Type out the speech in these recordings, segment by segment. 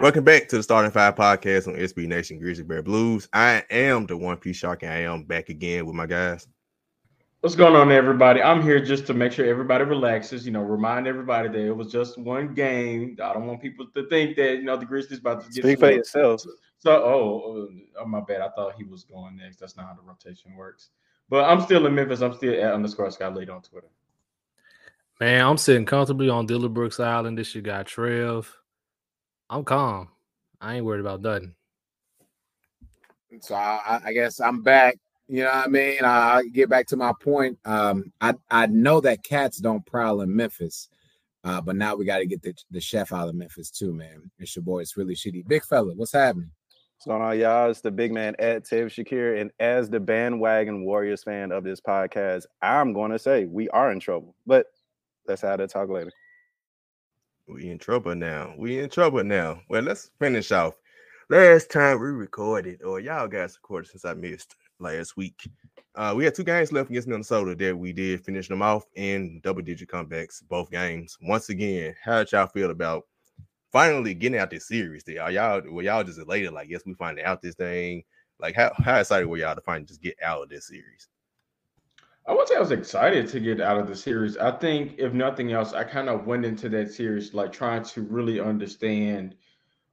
Welcome back to the Starting Five podcast on SB Nation Grizzly Bear Blues. I am the One Piece Shark, and I am back again with my guys. What's going on, everybody? I'm here just to make sure everybody relaxes. You know, remind everybody that it was just one game. I don't want people to think that you know the Grizzlies about to get speak for yourself. So, oh, oh, oh, my bad. I thought he was going next. That's not how the rotation works. But I'm still in Memphis. I'm still at underscore Scott Late on Twitter. Man, I'm sitting comfortably on Dillon Brooks Island. This shit got Trev. I'm calm. I ain't worried about nothing. So I, I guess I'm back. You know what I mean? I get back to my point. Um, I I know that cats don't prowl in Memphis, uh, but now we got to get the, the chef out of Memphis too, man. It's your boy. It's really shitty. Big fella, what's happening? What's going on, y'all? It's the big man at Tav Shakir, and as the bandwagon Warriors fan of this podcast, I'm going to say we are in trouble. But let's have that talk later. We in trouble now. We in trouble now. Well, let's finish off. Last time we recorded, or y'all guys recorded since I missed last week. Uh, we had two games left against Minnesota that we did finish them off in double digit comebacks, both games. Once again, how did y'all feel about finally getting out this series? There, are y'all were y'all just elated? Like, yes, we finally out this thing. Like, how how excited were y'all to finally just get out of this series? I would say I was excited to get out of the series. I think, if nothing else, I kind of went into that series like trying to really understand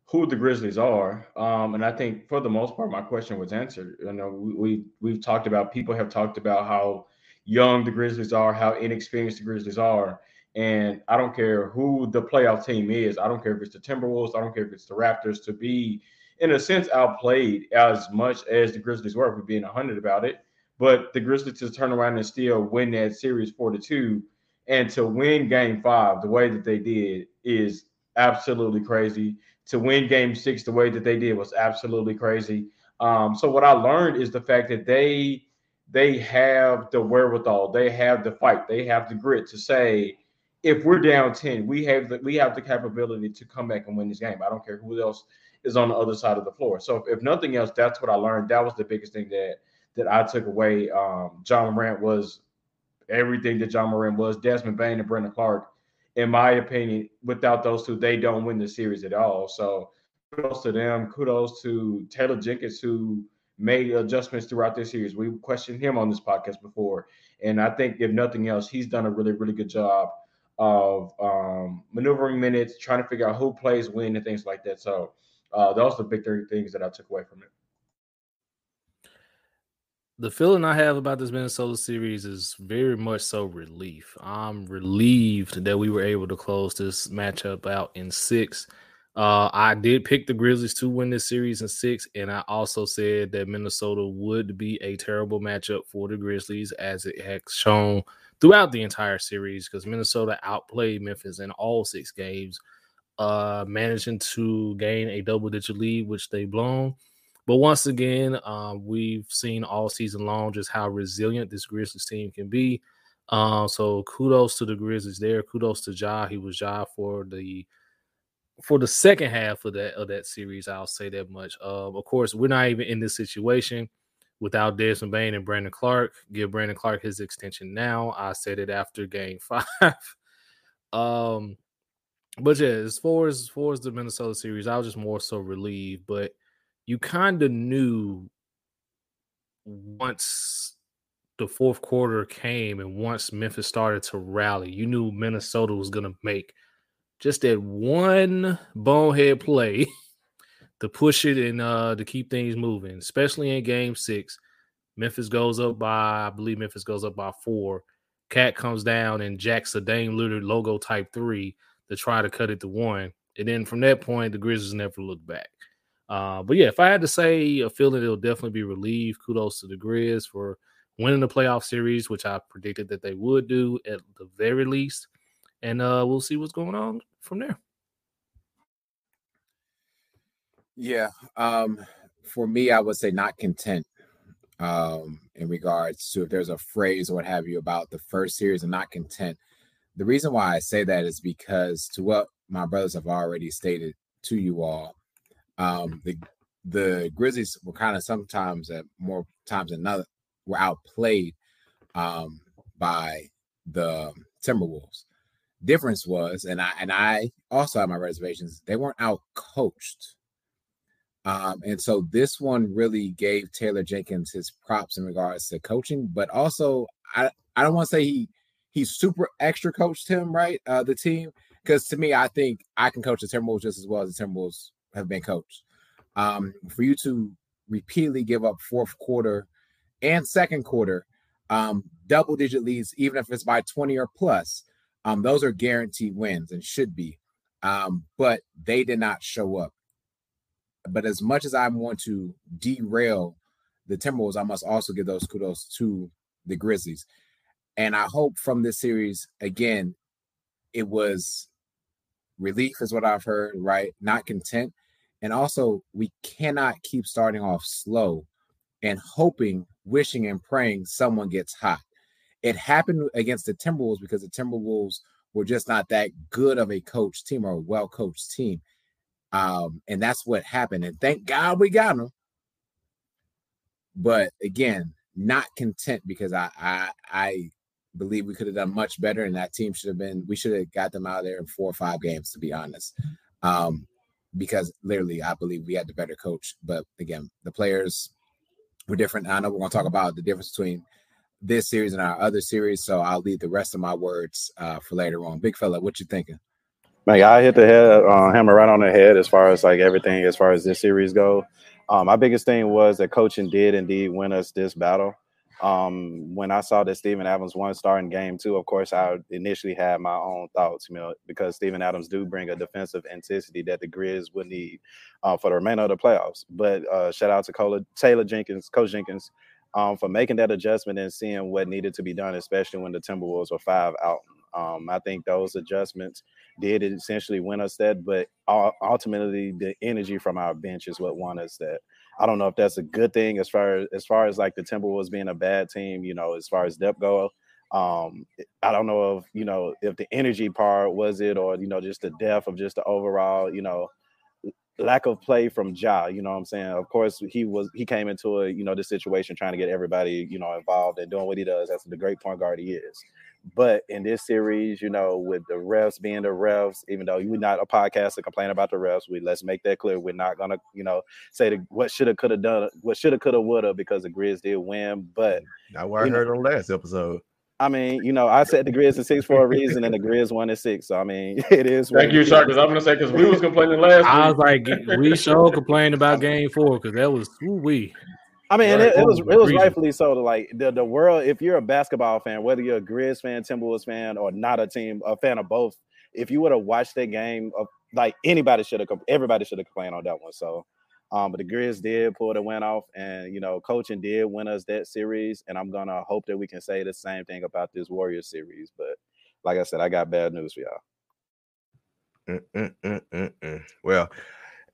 who the Grizzlies are. Um, and I think for the most part, my question was answered. You know, we, we we've talked about people have talked about how young the Grizzlies are, how inexperienced the Grizzlies are. And I don't care who the playoff team is. I don't care if it's the Timberwolves. I don't care if it's the Raptors to be, in a sense, outplayed as much as the Grizzlies were. We're being 100 about it. But the Grizzlies to turn around and still win that series four to two, and to win Game Five the way that they did is absolutely crazy. To win Game Six the way that they did was absolutely crazy. Um, so what I learned is the fact that they they have the wherewithal, they have the fight, they have the grit to say, if we're down 10, we have the we have the capability to come back and win this game. I don't care who else is on the other side of the floor. So if, if nothing else, that's what I learned. That was the biggest thing that that I took away. Um, Ja Morant was everything that John Morant was. Desmond Bane and Brandon Clarke, in my opinion, without those two, they don't win the series at all. So kudos to them. Kudos to Taylor Jenkins, who made adjustments throughout this series. We questioned him on this podcast before. And I think, if nothing else, he's done a really, really good job of um, maneuvering minutes, trying to figure out who plays when and things like that. So uh, those are the big three things that I took away from it the feeling I have about this Minnesota series is very much so relief. I'm relieved that we were able to close this matchup out in six. Uh, I did pick the Grizzlies to win this series in six, and I also said that Minnesota would be a terrible matchup for the Grizzlies, as it has shown throughout the entire series, because Minnesota outplayed Memphis in all six games, uh, managing to gain a double digit lead, which they blown. But once again, um, we've seen all season long just how resilient this Grizzlies team can be. Um, so kudos to the Grizzlies there. Kudos to Ja. He was Ja for the for the second half of that of that series. I'll say that much. Um, of course, we're not even in this situation without Desmond Bane and Brandon Clarke. Give Brandon Clarke his extension now. I said it after game five. um, but yeah, as far as, as far as the Minnesota series, I was just more so relieved. But you kind of knew once the fourth quarter came and once Memphis started to rally, you knew Minnesota was going to make just that one bonehead play to push it and uh, to keep things moving, especially in game six. Memphis goes up by, I believe Memphis goes up by four. Cat comes down and jacks a Dame Lillard logo type three to try to cut it to one. And then from that point, the Grizzlies never looked back. Uh, but yeah, if I had to say a feeling, it'll definitely be relieved. Kudos to the Grizz for winning the playoff series, which I predicted that they would do at the very least. And uh, we'll see what's going on from there. Yeah. Um, for me, I would say not content um, in regards to if there's a phrase or what have you about the first series and not content. The reason why I say that is because to what my brothers have already stated to you all, um, the the Grizzlies were kind of sometimes at more times than another were outplayed um, by the Timberwolves. Difference was, and I and I also have my reservations. They weren't out coached, um, and so this one really gave Taylor Jenkins his props in regards to coaching, but also I I don't want to say he he super extra coached him right uh, the team because to me I think I can coach the Timberwolves just as well as the Timberwolves have been coached. Um, for you to repeatedly give up fourth quarter and second quarter um, double digit leads, even if it's by 20 or plus, um, those are guaranteed wins and should be. Um, but they did not show up. But as much as I want to derail the Timberwolves, I must also give those kudos to the Grizzlies. And I hope from this series, again, it was relief, is what I've heard, right? Not content. And also, we cannot keep starting off slow and hoping, wishing, and praying someone gets hot. It happened against the Timberwolves because the Timberwolves were just not that good of a coach team or a well coached team. Um, and that's what happened. And thank God we got them. But again, not content because I I I believe we could have done much better, and that team should have been. We should have got them out of there in four or five games, to be honest. Um, because literally, I believe we had the better coach. But again, the players were different. I know we're going to talk about the difference between this series and our other series, so I'll leave the rest of my words uh, for later on. Big fella, what you thinking? Man, I hit the head uh, hammer right on the head as far as like everything as far as this series go. Um, my biggest thing was that coaching did indeed win us this battle. Um, when I saw that Steven Adams won starting game two, of course, I initially had my own thoughts, you know, because Steven Adams do bring a defensive intensity that the Grizz would need uh, for the remainder of the playoffs. But uh, shout out to Cola, Taylor Jenkins, Coach Jenkins, um, for making that adjustment and seeing what needed to be done, especially when the Timberwolves were five out. Um, I think those adjustments did essentially win us that, but ultimately the energy from our bench is what won us that. I don't know if that's a good thing as far as as far as like the Timberwolves being a bad team, you know, as far as depth go. Um, I don't know if you know if the energy part was it or you know just the depth of just the overall, you know, lack of play from Ja, you know what I'm saying? Of course, he was he came into a, you know, this situation trying to get everybody, you know, involved and doing what he does. That's the great point guard he is. But in this series, you know, with the refs being the refs, even though we're not a podcast to complain about the refs, we let's make that clear. We're not gonna, you know, say the, what should have, could have done, what should have, could have, would have, because the Grizz did win. But mm, now, what I heard know, on last episode. I mean, you know, I said the Grizz is six for a reason, and the Grizz one is six. So I mean, it is. Thank you, Shark. Because I'm gonna say because we was complaining last. I was like, we sure complained about game four because that was we. I mean, right. it, it, was it was rightfully so. To like the, the world, if you're a basketball fan, whether you're a Grizz fan, Timberwolves fan, or not a team, a fan of both, if you would have watched that game, of like anybody should have, everybody should have complained on that one. So, um, but the Grizz did pull the win off, and you know, coaching did win us that series, and I'm gonna hope that we can say the same thing about this Warriors series. But like I said, I got bad news for y'all. Mm, mm, mm, mm well,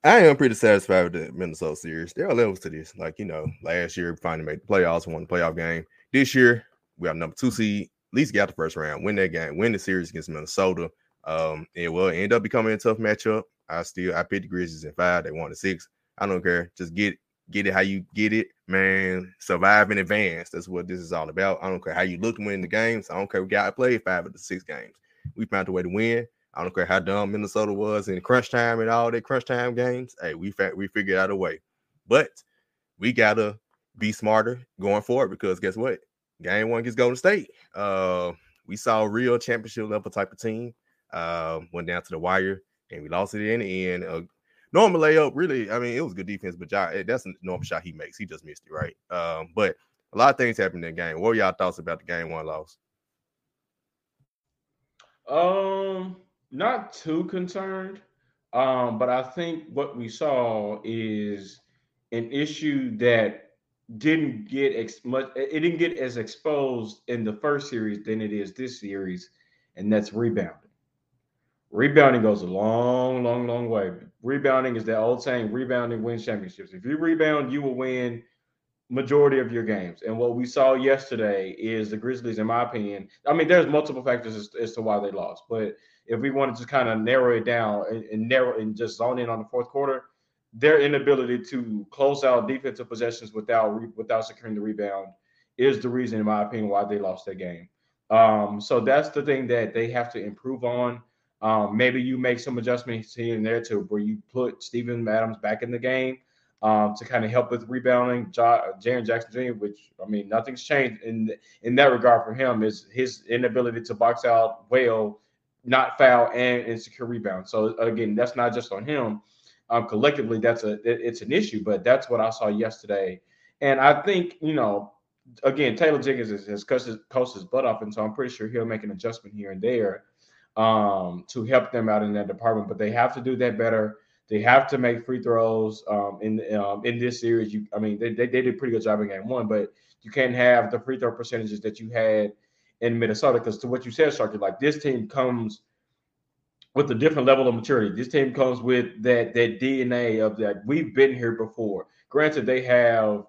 I am pretty satisfied with the Minnesota series. There are levels to this. Like, you know, last year finally made the playoffs, won the playoff game. This year, we have number two seed, at least got the first round, win that game, win the series against Minnesota. Um, it will end up becoming a tough matchup. I still I picked the Grizzlies in five, they won the six. I don't care. Just get get it how you get it, man. Survive in advance. That's what this is all about. I don't care how you look to win the games. I don't care. We got to play five of the six games. We found a way to win. I don't care how dumb Minnesota was in crunch time and all their crunch time games. Hey, we fa- we figured out a way, but we gotta be smarter going forward because guess what? Game one gets Golden State. Uh, we saw a real championship level type of team. Uh, went down to the wire and we lost it in the end. Uh, normal layup, really. I mean, it was good defense, but ja, that's a normal shot he makes. He just missed it, right? Um, but a lot of things happened in the game. What were y'all thoughts about the game one loss? Um, not too concerned, um, but I think what we saw is an issue that didn't get ex- much. It didn't get as exposed in the first series than it is this series, and that's rebounding. Rebounding goes a long, long, long way. Rebounding is that old saying: rebounding wins championships. If you rebound, you will win majority of your games. And what we saw yesterday is the Grizzlies, in my opinion. I mean, there's multiple factors as, as to why they lost, but if we wanted to kind of narrow it down and, and, narrow and just zone in on the fourth quarter, their inability to close out defensive possessions without without securing the rebound is the reason, in my opinion, why they lost that game. Um, so that's the thing that they have to improve on. Um, maybe you make some adjustments here and there to where you put Steven Adams back in the game um, to kind of help with rebounding. Jaren Jackson Jr., which I mean, nothing's changed in in that regard for him. Is his inability to box out well, not foul, and, and secure rebound. So again, that's not just on him. Um, collectively, that's a it, it's an issue, but that's what I saw yesterday. And I think you know, again, Taylor Jenkins has, has coached his, coached his butt off, and so I'm pretty sure he'll make an adjustment here and there um, to help them out in that department. But they have to do that better. They have to make free throws um, in um, in this series. You, I mean, they, they, they did a pretty good job in game one, but you can't have the free throw percentages that you had in Minnesota because to what you said, Sharky, like this team comes with a different level of maturity. This team comes with that that DNA of that we've been here before. Granted, they have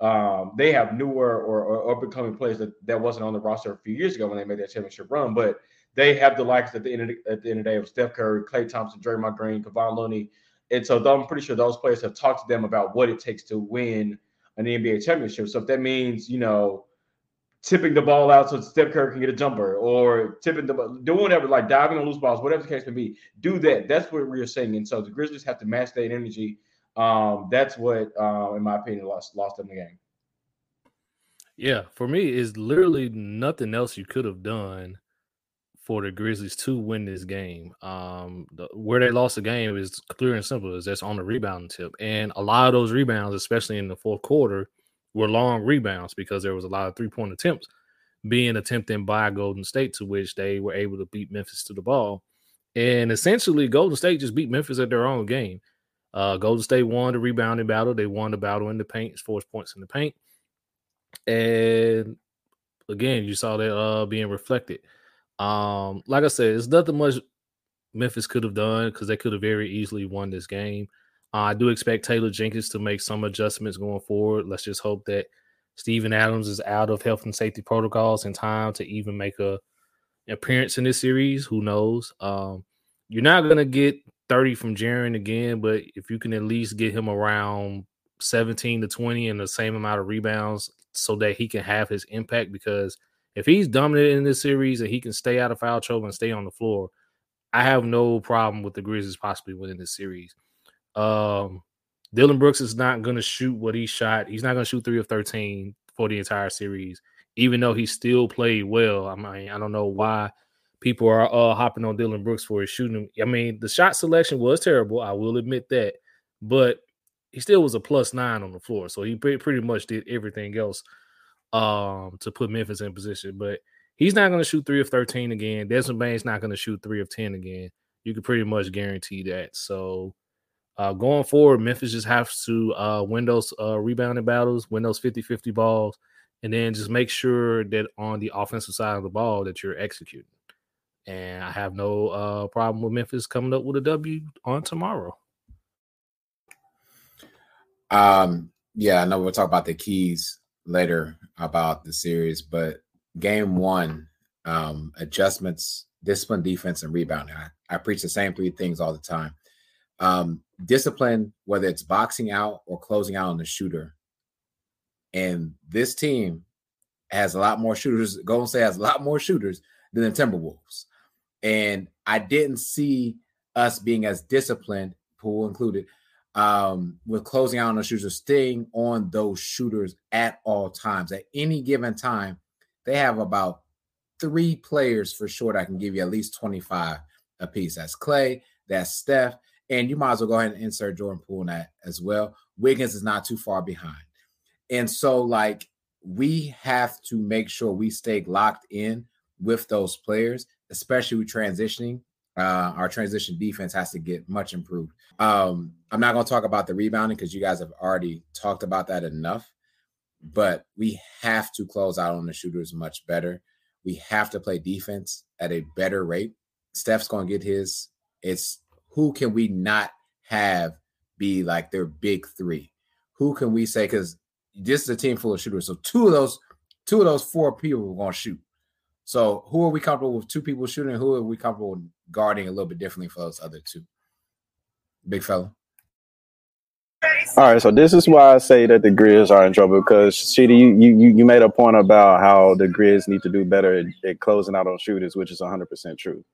um, they have newer or, or up and coming players that, that wasn't on the roster a few years ago when they made that championship run, but they have the likes at the end of the, at the end of the day of Steph Curry, Klay Thompson, Draymond Green, Kevon Looney, and so I'm pretty sure those players have talked to them about what it takes to win an NBA championship. So if that means you know tipping the ball out so Steph Curry can get a jumper, or tipping the ball, doing whatever, like diving on loose balls, whatever the case may be, do that. That's what we're saying. And so the Grizzlies have to match that energy. Um, that's what, uh, in my opinion, lost lost them the game. Yeah, for me, is literally nothing else you could have done for the Grizzlies to win this game. Um, the, where they lost the game is clear and simple. Is that's on the rebounding tip, and a lot of those rebounds, especially in the fourth quarter, were long rebounds because there was a lot of three point attempts being attempted by Golden State, to which they were able to beat Memphis to the ball, and essentially Golden State just beat Memphis at their own game. Uh, Golden State won the rebounding battle. They won the battle in the paint, forced points in the paint, and again, you saw that uh, being reflected. Um, like I said, it's nothing much Memphis could have done because they could have very easily won this game. I do expect Taylor Jenkins to make some adjustments going forward. Let's just hope that Steven Adams is out of health and safety protocols in time to even make a appearance in this series. Who knows? Um, you're not gonna get 30 from Jaren again, but if you can at least get him around 17 to 20 and the same amount of rebounds so that he can have his impact because if he's dominant in this series and he can stay out of foul trouble and stay on the floor, I have no problem with the Grizzlies possibly winning this series. Um, Dillon Brooks is not going to shoot what he shot. He's not going to shoot three of 13 for the entire series, even though he still played well. I mean, I don't know why people are uh, hopping on Dillon Brooks for his shooting. I mean, the shot selection was terrible. I will admit that, but he still was a plus nine on the floor. So he pretty much did everything else um, to put Memphis in position. But he's not going to shoot three of 13 again. Desmond Bane's not going to shoot three of 10 again. You can pretty much guarantee that. So uh, going forward, Memphis just has to uh, win those uh, rebounding battles, win those 50 50 balls, and then just make sure that on the offensive side of the ball that you're executing. And I have no uh, problem with Memphis coming up with a W on tomorrow. Um, yeah, I know we'll talk about the keys later about the series, but game one, um, adjustments, discipline, defense, and rebounding. I, I preach the same three things all the time. Um, discipline, whether it's boxing out or closing out on the shooter. And this team has a lot more shooters. Golden State has a lot more shooters than the Timberwolves. And I didn't see us being as disciplined, pool included, um, with closing out on those shooters, staying on those shooters at all times. At any given time, they have about three players for sure I can give you at least 25 a piece. That's Klay, that's Steph, and you might as well go ahead and insert Jordan Poole in that as well. Wiggins is not too far behind. And so, like, we have to make sure we stay locked in with those players, especially with transitioning uh, our transition defense has to get much improved. Um, I'm not going to talk about the rebounding because you guys have already talked about that enough. But we have to close out on the shooters much better. We have to play defense at a better rate. Steph's going to get his. It's who can we not have be like their big three? Who can we say? Because this is a team full of shooters. So two of those, two of those four people are going to shoot. So who are we comfortable with two people shooting? Who are we comfortable guarding a little bit differently for those other two? Big fella. All right, so this is why I say that the Grizz are in trouble because Sheedy, you, you you made a point about how the Grizz need to do better at, at closing out on shooters, which is 100 percent true.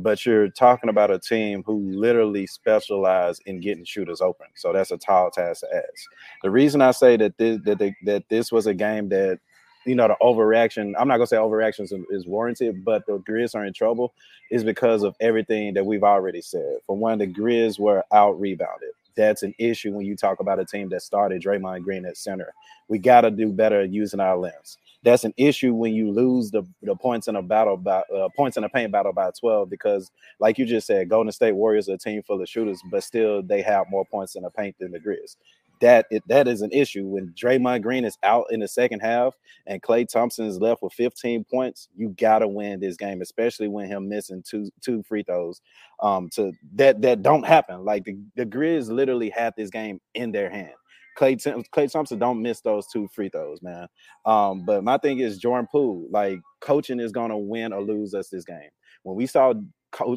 But you're talking about a team who literally specialize in getting shooters open, so that's a tall task to ask. The reason I say that this that they, that this was a game that you know the overreaction. I'm not gonna say overreaction is, is warranted, but the Grizz are in trouble is because of everything that we've already said. For one, the Grizz were out rebounded that's an issue when you talk about a team that started Draymond Green at center. We got to do better using our lengths. That's an issue when you lose the, the points in a battle by uh, points in a paint battle by 12 because, like you just said, Golden State Warriors are a team full of shooters, but still they have more points in the paint than the Grizz that it, that is an issue when Draymond Green is out in the second half and Klay Thompson is left with 15 points. You gotta win this game, especially when him missing two two free throws. Um, to that that don't happen. Like the, the Grizz literally had this game in their hand. Klay, Klay Thompson don't miss those two free throws, man. Um, but my thing is Jordan Poole, like coaching is gonna win or lose us this game. When we saw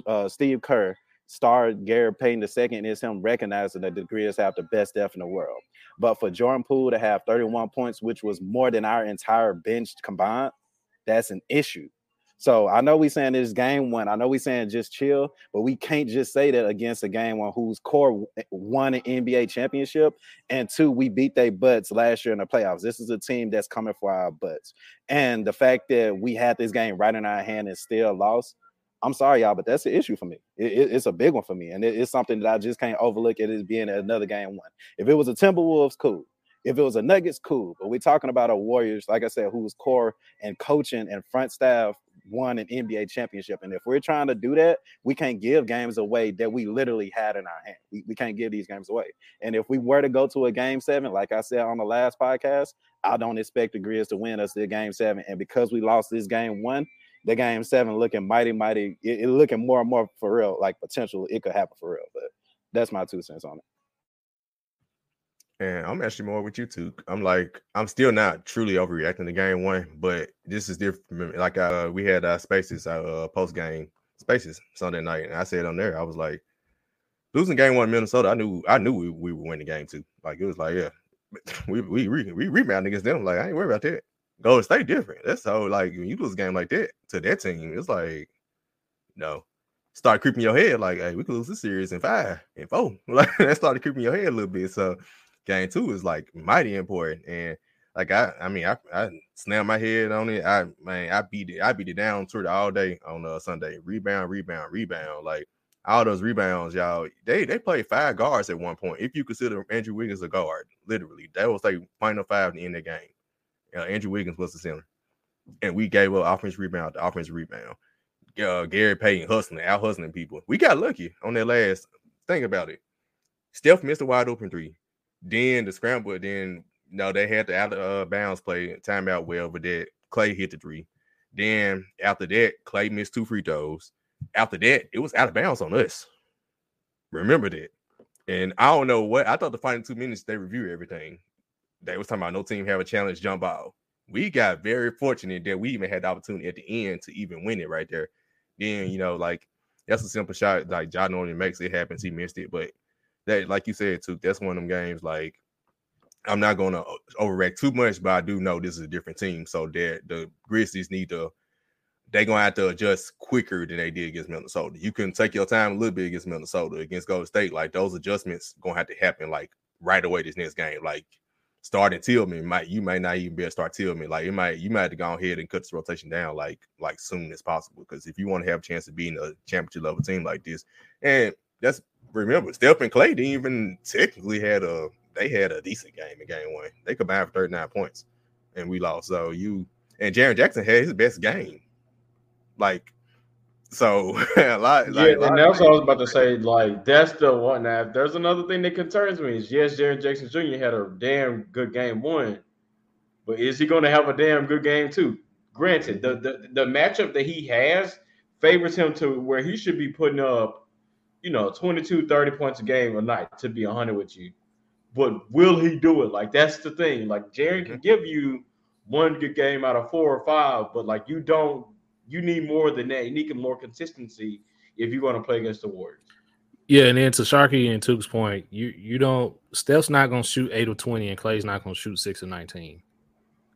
uh, Steve Kerr star Gary Payton II is him recognizing that the Grizz have the best depth in the world. But for Jordan Poole to have 31 points, which was more than our entire bench combined, that's an issue. So I know we saying this game one. I know we saying just chill, but we can't just say that against a game one whose core eh, won an NBA championship and two we beat their butts last year in the playoffs. This is a team that's coming for our butts, and the fact that we had this game right in our hand and still lost I'm sorry, y'all, but that's an issue for me. It, it, it's a big one for me, and it, it's something that I just can't overlook. It as being another game one. If it was a Timberwolves, cool. If it was a Nuggets, cool. But we're talking about a Warriors, like I said, whose core and coaching and front staff won an NBA championship. And if we're trying to do that, we can't give games away that we literally had in our hand. We, we can't give these games away. And if we were to go to a game seven, like I said on the last podcast, I don't expect the Grizz to win us the game seven. And because we lost this game one, the game seven looking mighty, mighty, it, it, looking more and more for real, like potential it could happen for real. But that's my two cents on it. And I'm actually more with you too. I'm like, I'm still not truly overreacting to game one, but this is different. Like uh we had uh spaces, uh post game spaces Sunday night, and I said on there, I was like, losing game one in Minnesota, I knew I knew we, we were winning game two. Like it was like, yeah, we we we, we rebound against them. Like I ain't worried about that. Golden State different. That's so like when you lose a game like that to that team, it's like, no, start creeping your head like, hey, we could lose this series in five and four. Like that started creeping your head a little bit. So game two is like mighty important. And like I I mean I I slammed my head on it. I man, I beat it, I beat it down to it all day on uh Sunday. Rebound, rebound, rebound. Like all those rebounds, y'all, they they played five guards at one point. If you consider Andrew Wiggins a guard, literally, that was like final five in the game. Uh, Andrew Wiggins was the center, and we gave up offense rebound to offense rebound. Uh, Gary Payton hustling, out hustling people. We got lucky on that last. Think about it. Steph missed a wide open three. Then the scramble. Then no, they had the out uh, bounds play timeout well, but that Klay hit the three. Then after that, Klay missed two free throws. After that, it was out of bounds on us. Remember that. And I don't know what I thought the final two minutes they review everything they was talking about no team have a challenge jump ball. We got very fortunate that we even had the opportunity at the end to even win it right there. Then you know, like that's a simple shot. Like John only makes it happens. He missed it, but that, like you said, too, that's one of them games. Like I'm not gonna overreact too much, but I do know this is a different team. So that the Grizzlies need to they're gonna have to adjust quicker than they did against Minnesota. You can take your time a little bit against Minnesota, against Golden State. Like those adjustments gonna have to happen like right away this next game. Like starting Tillman might you might not even be able to start Tillman. Like it might you might have to go ahead and cut this rotation down like like soon as possible. Because if you want to have a chance of being a championship level team like this, and that's remember Steph and Klay didn't even technically had a they had a decent game in game one. They combined for 39 points and we lost. So you and Jaren Jackson had his best game. Like so a lot, yeah, like, and that's what I was about to say. Like that's the one. Now, there's another thing that concerns me is yes, Jaren Jackson Jr. had a damn good game one, but is he going to have a damn good game two? Granted, the, the the matchup that he has favors him to where he should be putting up, you know, 22, 30 points a game a night to be 100 with you. But will he do it? Like that's the thing. Like can mm-hmm. give you one good game out of four or five, but like you don't you need more than that. You need more consistency if you're going to play against the Warriors. Yeah, and then to Sharky and Took's point, you you don't Steph's not gonna shoot eight or twenty, and Klay's not gonna shoot six or nineteen.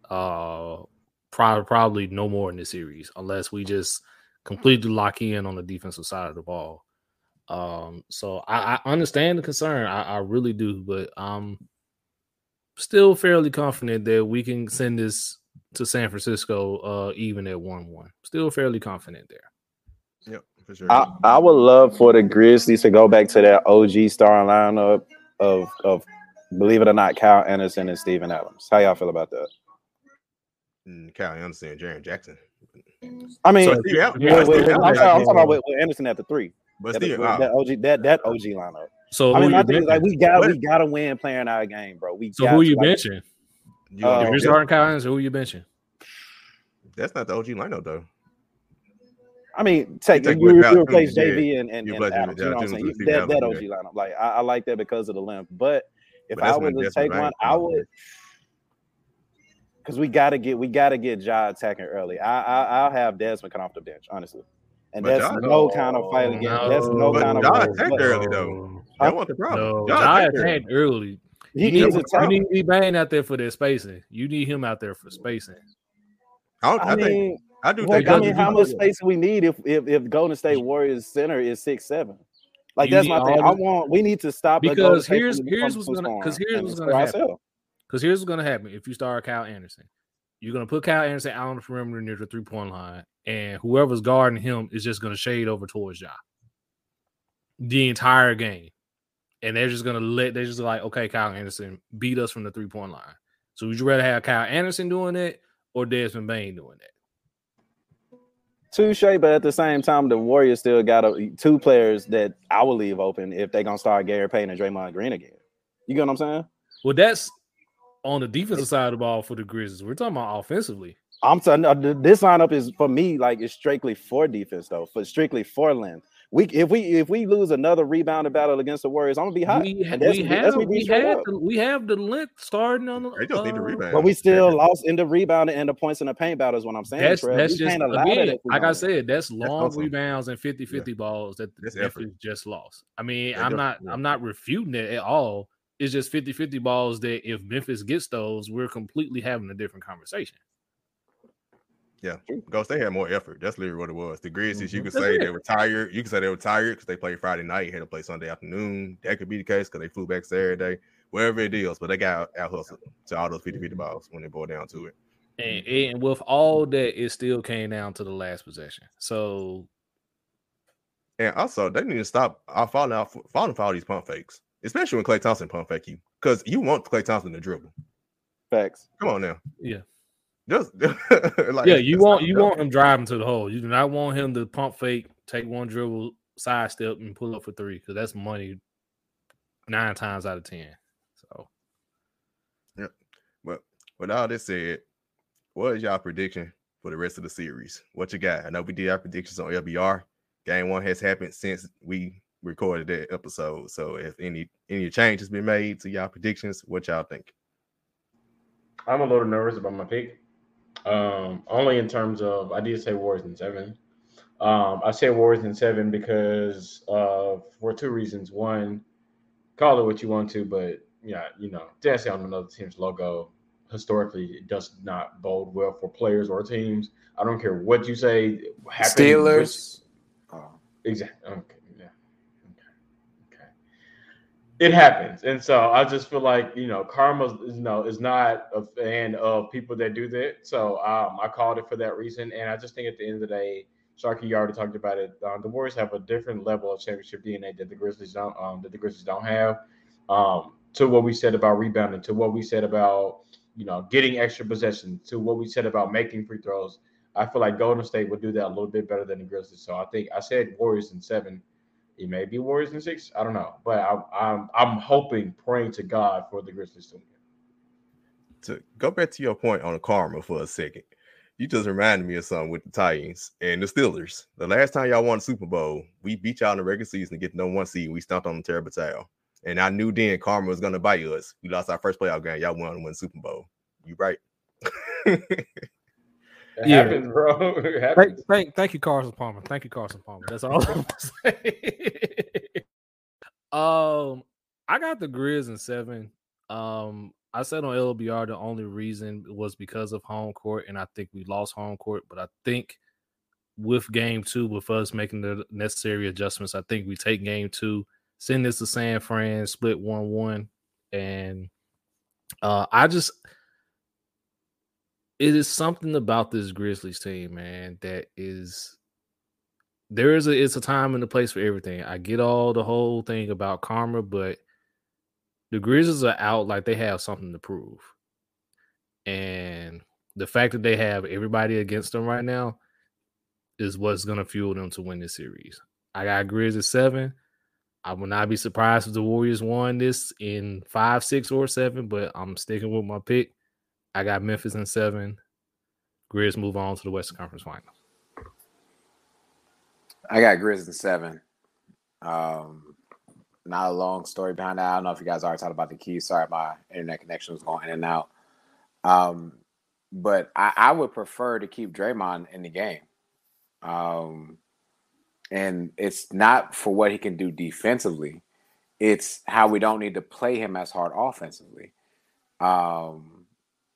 Uh, probably probably no more in this series unless we just completely lock in on the defensive side of the ball. Um, so I, I understand the concern, I, I really do, but I'm still fairly confident that we can send this to San Francisco uh even at one one. Still fairly confident there. Yep, for sure. I, I would love for the Grizzlies to go back to that OG starting lineup of of believe it or not, Kyle Anderson and Steven Adams. How y'all feel about that? Mm, Kyle Anderson and Jaren Jackson. I mean, So, yeah, with- yeah, with- with- Steven I'm, talking, I'm talking about with, with Anderson at the three. But That, still, that, wow. that OG that that OG lineup. So I mean, you my thing is like we got What- we got to win playing our game, bro. We So got who to, you like, benching? Uh, if you're starting Kyle Anderson, who you benching? that's not the OG lineup though. I mean, take take you, away you replace Jones, yeah. JV and, and, You and replace Adams. You know what I'm saying? with You- Steven That, that OG yeah. lineup, like I, I like that because of the length. But if But I that's was to take one, I would because we got to get we got to get Ja attacking early. I, I I'll have Desmond come off the bench, honestly, and But that's Ja- no kind of fight against. That's no But kind of. Ja fight. attacked But early though. Huh? That was the problem. No, Ja Jai attacked early. attacked he You need, is a you need D Bane out there for their spacing. You need him out there for spacing. I, don't, I, I think mean, I do Well, think I mean, how much space do we need if if, if Golden State Warriors center is six seven? Like You that's my thing. I want we need to stop Because here's- here's what's gonna- 'cause here's what's gonna happen. Because here's what's gonna happen if you start Kyle Anderson. You're gonna put Kyle Anderson out on the perimeter near the three point line, and whoever's guarding him is just gonna shade over towards Ja the entire game. And they're just gonna let they're just like, okay, Kyle Anderson beat us from the three point line. So would you rather have Kyle Anderson doing it or Desmond Bane doing that? Touche, but at the same time, the Warriors still got a, two players that I will leave open if they're gonna start Gary Payton and Draymond Green again. You get what I'm saying? Well, that's on the defensive side of the ball for the Grizzlies. We're talking about offensively. I'm telling uh, this lineup is for me like it's strictly for defense though, for strictly for length. We if we if we lose another rebounding battle against the Warriors, I'm gonna be hot. We, ha- we have we have the, we have the length starting on the. they just need to uh, rebound. But we still lost in the rebounding and the points in the paint battle is what I'm saying. That's Trev. that's just can't allow that again, like I said, that's long awesome. rebounds and 50-50 balls that That's Memphis effort. just lost. I mean, Yeah, I'm not yeah. I'm not refuting it at all. It's just 50-50 balls that if Memphis gets those, we're completely having a different conversation. Yeah, because they had more effort. That's literally what it was. The Grizzlies, you Mhm. could That's say it. they were tired. You could say they were tired because they played Friday night, had to play Sunday afternoon. That could be the case because they flew back Saturday. Wherever it is, but they got out hustled to all those 50-50 balls when they boiled down to it. And, and with all that, it still came down to the last possession. So And also, they need to stop uh, falling out, falling for all these pump fakes, especially when Klay Thompson pump fake you, because you want Klay Thompson to dribble. Facts. Come on now, yeah, just like, yeah, you want you want him driving to the hole. You do not want him to pump fake, take one dribble, sidestep, and pull up for three because that's money nine times out of ten. So yeah. But with all this said, what is y'all prediction for the rest of the series? What you got? I know we did our predictions on LBR. Game one has happened since we recorded that episode. So if any any changes been made to y'all predictions, what y'all think? I'm a little nervous about my pick. Um, only in terms of I did say Warriors in seven. Um, I say Warriors in seven because uh, for two reasons. One, call it what you want to, but yeah, you know, dancing on another team's logo historically it does not bode well for players or teams. I don't care what you say. Steelers. Oh. Exactly. Okay. Okay. It happens, and so I just feel like you know, karma, you know, is not a fan of people that do that. So um, I called it for that reason, and I just think at the end of the day, Sharky, you already talked about it. Um, the Warriors have a different level of championship DNA that the Grizzlies don't. Um, that the Grizzlies don't have. Um, to what we said about rebounding, to what we said about you know getting extra possession, to what we said about making free throws. I feel like Golden State would do that a little bit better than the Grizzlies. So I think I said Warriors in seven. It may be Warriors in six. I don't know, but I, I'm I'm hoping, praying to God for the Grizzlies to win. To go back to your point on karma for a second, you just reminded me of something with the Titans and the Steelers. The last time y'all won the Super Bowl, we beat y'all in the regular season to get number one seed. We stomped on the terrible towel. And I knew then karma was gonna bite us. We lost our first playoff game. Y'all won the Super Bowl. You right. It Yeah. happens, bro. It thank, happens. thank, thank you, Carson Palmer. Thank you, Carson Palmer. That's all I'm. Um, I got the Grizz in seven. Um, I said on LBR the only reason was because of home court, and I think we lost home court. But I think with game two, with us making the necessary adjustments, I think we take game two, send this to San Fran, split one one, and uh, I just it is something about this Grizzlies team, man, that is there is a it's a time and a place for everything. I get all the whole thing about karma, but the Grizzlies are out like they have something to prove. And the fact that they have everybody against them right now is what's going to fuel them to win this series. I got Grizzlies seven. I will not be surprised if the Warriors won this in five, six, or seven, but I'm sticking with my pick. I got Memphis in seven. Grizz move on to the Western Conference Finals. I got Grizz in seven. Um, not a long story behind that. I don't know if you guys already talked about the keys. Sorry, my internet connection was going in and out. Um, but I, I would prefer to keep Draymond in the game. Um, and it's not for what he can do defensively. It's how we don't need to play him as hard offensively. Um,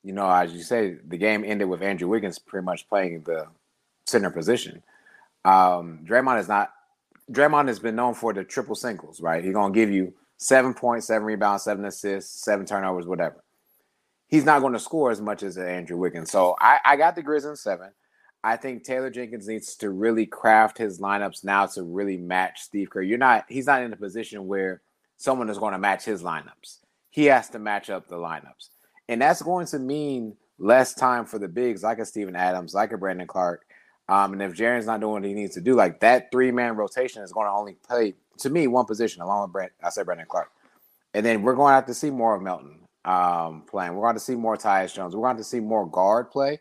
you know, as you say, the game ended with Andrew Wiggins pretty much playing the center position. Um, Draymond is not. Draymond has been known for the triple singles, right? He's gonna give you seven points, seven rebounds, seven assists, seven turnovers, whatever. He's not going to score as much as Andrew Wiggins. So I, I got the Grizz in seven. I think Taylor Jenkins needs to really craft his lineups now to really match Steve Kerr. You're not. He's not in a position where someone is going to match his lineups. He has to match up the lineups, and that's going to mean less time for the bigs like a Steven Adams, like a Brandon Clarke. um, and if Jaren's not doing what he needs to do, like that three man rotation is going to only play to me one position along with Brent. I said Brandon Clarke, and then we're going to have to see more of Melton um, playing. We're going to see more Tyus Jones. We're going to see more guard play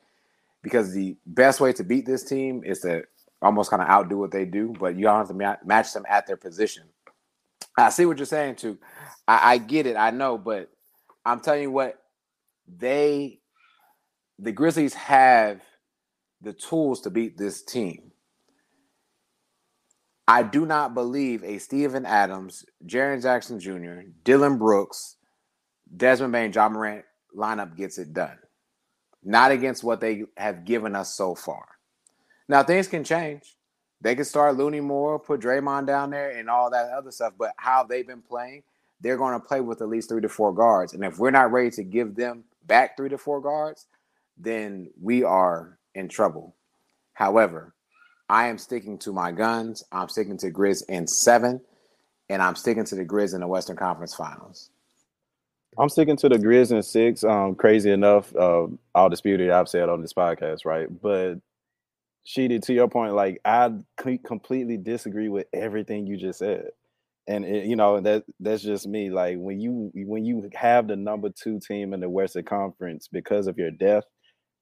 because the best way to beat this team is to almost kind of outdo what they do, but you don't have to ma- match them at their position. I see what you're saying too. I, I get it. I know, but I'm telling you what they, the Grizzlies have the tools to beat this team. I do not believe a Steven Adams, Jaren Jackson Jr., Dillon Brooks, Desmond Bane, Ja Morant lineup gets it done. Not against what they have given us so far. Now things can change. They can start Looney more, put Draymond down there, and all that other stuff. But how they've been playing, they're going to play with at least three to four guards. And if we're not ready to give them back three to four guards, then we are in trouble. However, I am sticking to my guns. I'm sticking to Grizz in seven, and I'm sticking to the Grizz in the Western Conference Finals. I'm sticking to the Grizz in six. Um, crazy enough, uh, I'll dispute it. I've said on this podcast, right? But Sheedy, to your point, like I completely disagree with everything you just said, and it, you know that that's just me. Like when you when you have the number two team in the Western Conference because of your depth,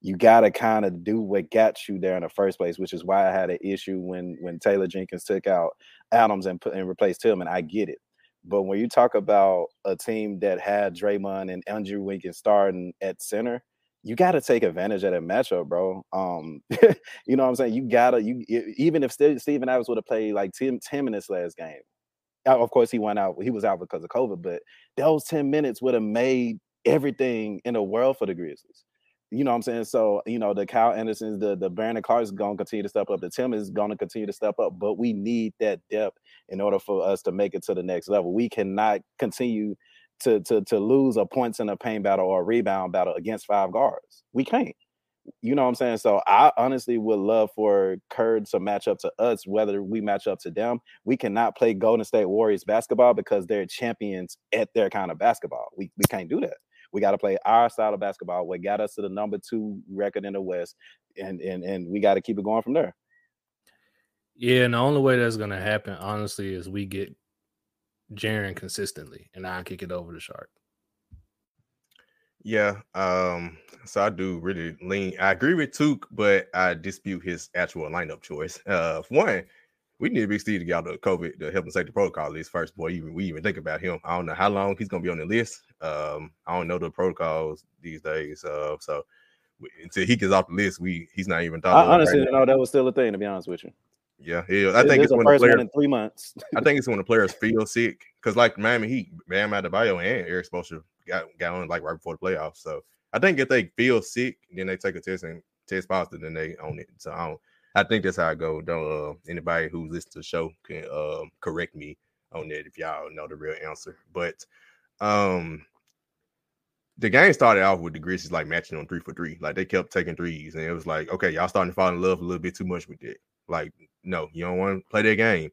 you got to kind of do what got you there in the first place, which is why I had an issue when when Taylor Jenkins took out Adams and put and replaced Tillman. I get it, but when you talk about a team that had Draymond and Andrew Wiggins starting at center, you got to take advantage of that matchup, bro. Um, you know what I'm saying? You gotta you even if Steven Adams would have played like 10, 10 minutes last game. Of course, he went out. He was out because of COVID, but those 10 minutes would have made everything in the world for the Grizzlies. You know what I'm saying? So, you know, the Kyle Andersons, the the Brandon Clarke's gonna continue to step up. The Tim is gonna continue to step up, but we need that depth in order for us to make it to the next level. We cannot continue to to to lose a points in a paint battle or a rebound battle against five guards. We can't. You know what I'm saying? So I honestly would love for Kerr to match up to us, whether we match up to them. We cannot play Golden State Warriors basketball because they're champions at their kind of basketball. We we can't do that. We got to play our style of basketball. What got us to the number two record in the West, and and and we got to keep it going from there. Yeah, and the only way that's gonna happen, honestly, is we get Jaren consistently, and I kick it over the shark. Yeah, um, so I do really lean. I agree with Took, but I dispute his actual lineup choice. Uh, one, we need Big Steve to get out of COVID, the health and safety protocol list first. Boy, even we even think about him. I don't know how long he's gonna be on the list. Um, I don't know the protocols these days. Uh, so until he gets off the list, we he's not even talking. honestly right know that was still a thing. To be honest with you. Yeah, I think it's when the players in three months. I think it's when the players feel sick because like Miami Heat, Bam Adebayo and Erik Spoelstra got got on like right before the playoffs. So I think if they feel sick, then they take a test and test positive, then they own it. So I don't. I think that's how I go. Don't uh, anybody who's listening to the show can uh, correct me on that if y'all know the real answer. But um the game started off with the Grizzlies like matching on three for three. Like they kept taking threes, and it was like, okay, y'all starting to fall in love a little bit too much with it. Like, no, you don't want to play that game.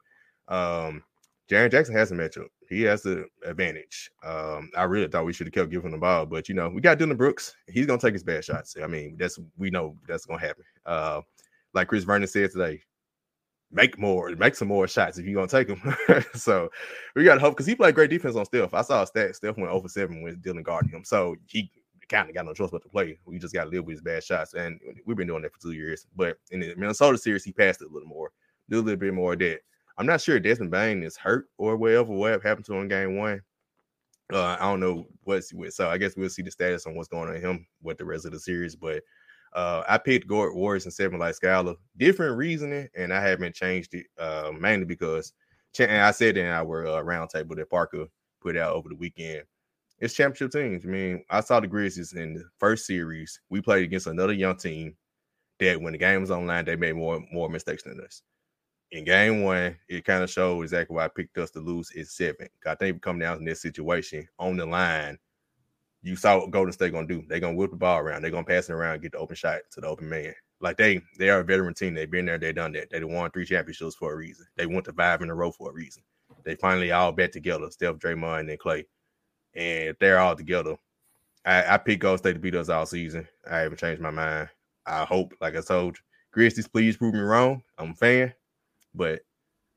Um, Jaren Jackson has a matchup. He has the advantage. Um, I really thought we should have kept giving him the ball, but you know, we got Dillon Brooks. He's gonna take his bad shots. I mean, that's we know that's gonna happen. Uh, like Chris Vernon said today, make more, make some more shots if you're gonna take them. so we got to hope because he played great defense on Steph. I saw a stat Steph went over seven with Dillon guarding him. So he kind of got no choice but to play. We just got to live with his bad shots, and we've been doing that for two years. But in the Minnesota series, he passed it a little more, do a little bit more of that. I'm not sure Desmond Bane is hurt or whatever, whatever happened to him in game one. Uh, I don't know what's with, so I guess we'll see the status on what's going on him with the rest of the series. But uh, I picked Gord Warriors and seven like Scala. Different reasoning, and I haven't changed it uh, mainly because and I said in our uh, roundtable that Parker put out over the weekend. It's championship teams. I mean, I saw the Grizzlies in the first series. We played against another young team that when the game was online, they made more more mistakes than us. In game one, it kind of showed exactly why I picked us to lose is seven. I think we come down in this situation on the line you saw what Golden State gonna do. They're gonna whip the ball around. They're gonna pass it around, get the open shot to the open man. Like they they are a veteran team. They've been there, they've done that. They won three championships for a reason. They went to five in a row for a reason. They finally all bet together, Steph, Draymond, and Klay. And if they're all together, I, I pick Golden State to beat us all season. I haven't changed my mind. I hope, like I told you, Grizzlies, please prove me wrong. I'm a fan, but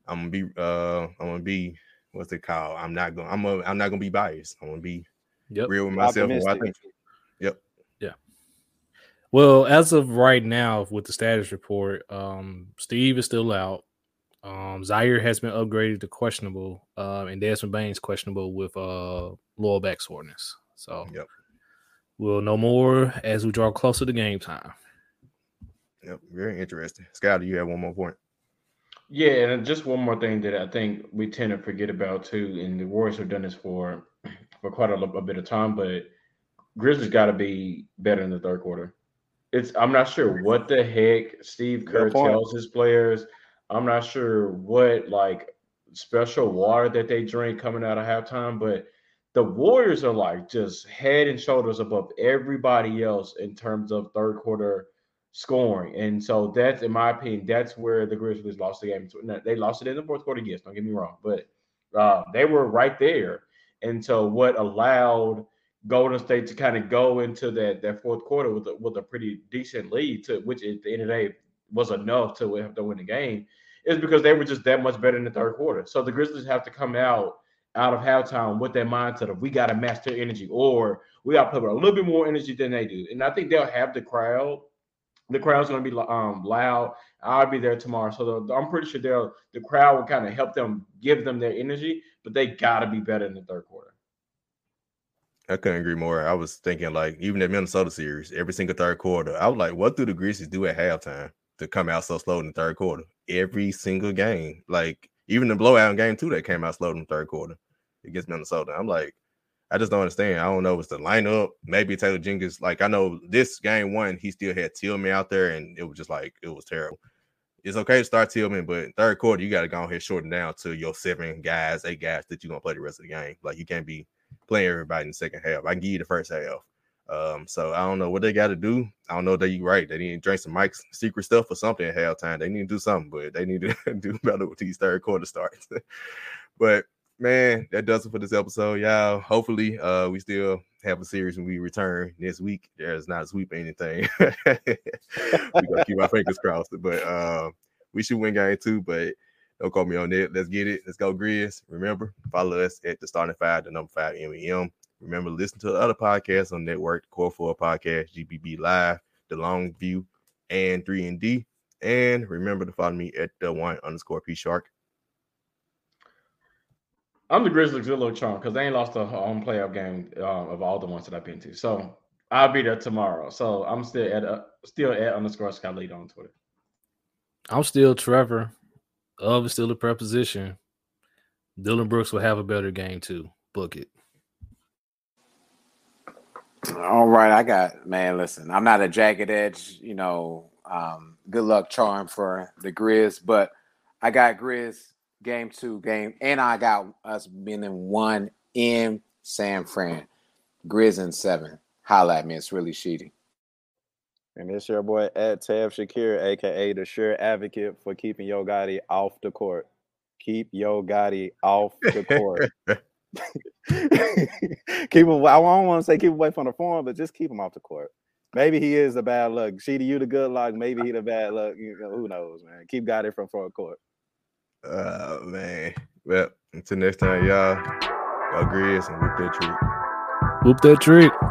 I'm gonna be uh I'm gonna be what's it called? I'm not gonna I'm a, I'm not gonna be biased. I'm gonna be Yep. Real with myself. I think. Yep. Yeah. Well, as of right now, with the status report, um, Steve is still out. Um, Ziaire has been upgraded to questionable, uh, and Desmond Bane's questionable with uh lower back soreness. So, yep. we'll know more as we draw closer to game time. Yep, very interesting. Scott, do you have one more point? Yeah, and just one more thing that I think we tend to forget about too, and the Warriors have done this for for quite a, a bit of time, but Grizzlies got to be better in the third quarter. It's I'm not sure what the heck Steve Kerr tells his players. I'm not sure what like special water that they drink coming out of halftime, but the Warriors are like just head and shoulders above everybody else in terms of third quarter scoring. And so that's, in my opinion, that's where the Grizzlies lost the game. They lost it in the fourth quarter, yes, don't get me wrong, but uh, they were right there. And so what allowed Golden State to kind of go into that that fourth quarter with a, with a pretty decent lead, to which at the end of the day was enough to have to win the game, is because they were just that much better in the third quarter. So the Grizzlies have to come out out of halftime with that mindset of we got to match their energy, or we got to put a little bit more energy than they do. And I think they'll have the crowd. The crowd's going to be um, loud. I'll be there tomorrow, so I'm pretty sure they'll the crowd will kind of help them give them their energy but they got to be better in the third quarter. I couldn't agree more. I was thinking like even the Minnesota series, every single third quarter, I was like, what do the Grizzlies do at halftime to come out so slow in the third quarter? Every single game, like even the blowout game two that came out slow in the third quarter against Minnesota. I'm like, I just don't understand. I don't know if it's the lineup. Maybe Taylor Jenkins. Like I know this game one, he still had Tillman out there, and it was just like it was terrible it's okay to start Tillman, but third quarter you got to go ahead shorten down to your seven guys, eight guys that you're gonna play the rest of the game. Like you can't be playing everybody in the second half. I can give you the first half. Um, so I don't know what they got to do. I don't know that you right. They need to drink some Mike's secret stuff or something at halftime. They need to do something, but they need to do better with these third quarter starts. but man, that does it for this episode, y'all. Hopefully, uh, we still have a series when we return next week. There's not a sweep anything. we gonna keep our fingers crossed, but uh, we should win game two. But don't call me on that. Let's get it. Let's go, Grizz. Remember, follow us at the starting five, the number five MEM. Remember, listen to the other podcasts on network, the Core Four Podcast, GBB Live, The Long View, and Three and D. And remember to follow me at the one underscore P Shark I'm the Grizzlies a little charmed because they ain't lost a home playoff game uh, of all the ones that I've been to. So I'll be there tomorrow. So I'm still at uh, still at underscore Scott Lead on Twitter. I'm still Trevor. Of is still a preposition. Dillon Brooks will have a better game too. Book it. All right, I got man. Listen, I'm not a jagged edge, you know, um, good luck charm for the Grizz, but I got Grizz game two game, and I got us being in one in San Fran. Grizz in seven. Holla at me. It's really cheating. And it's your boy at Tab Shakir, aka the sure advocate for keeping Yo Gotti off the court. Keep Yo Gotti off the court. keep him. I don't want to say keep away from the form, but just keep him off the court. Maybe he is the bad luck. Sheedy, you the good luck. Maybe he the bad luck. You know, who knows, man? Keep Gotti from front court. Oh man. Well, until next time, y'all. Y'all Grizz and whoop that treat. Whoop that treat.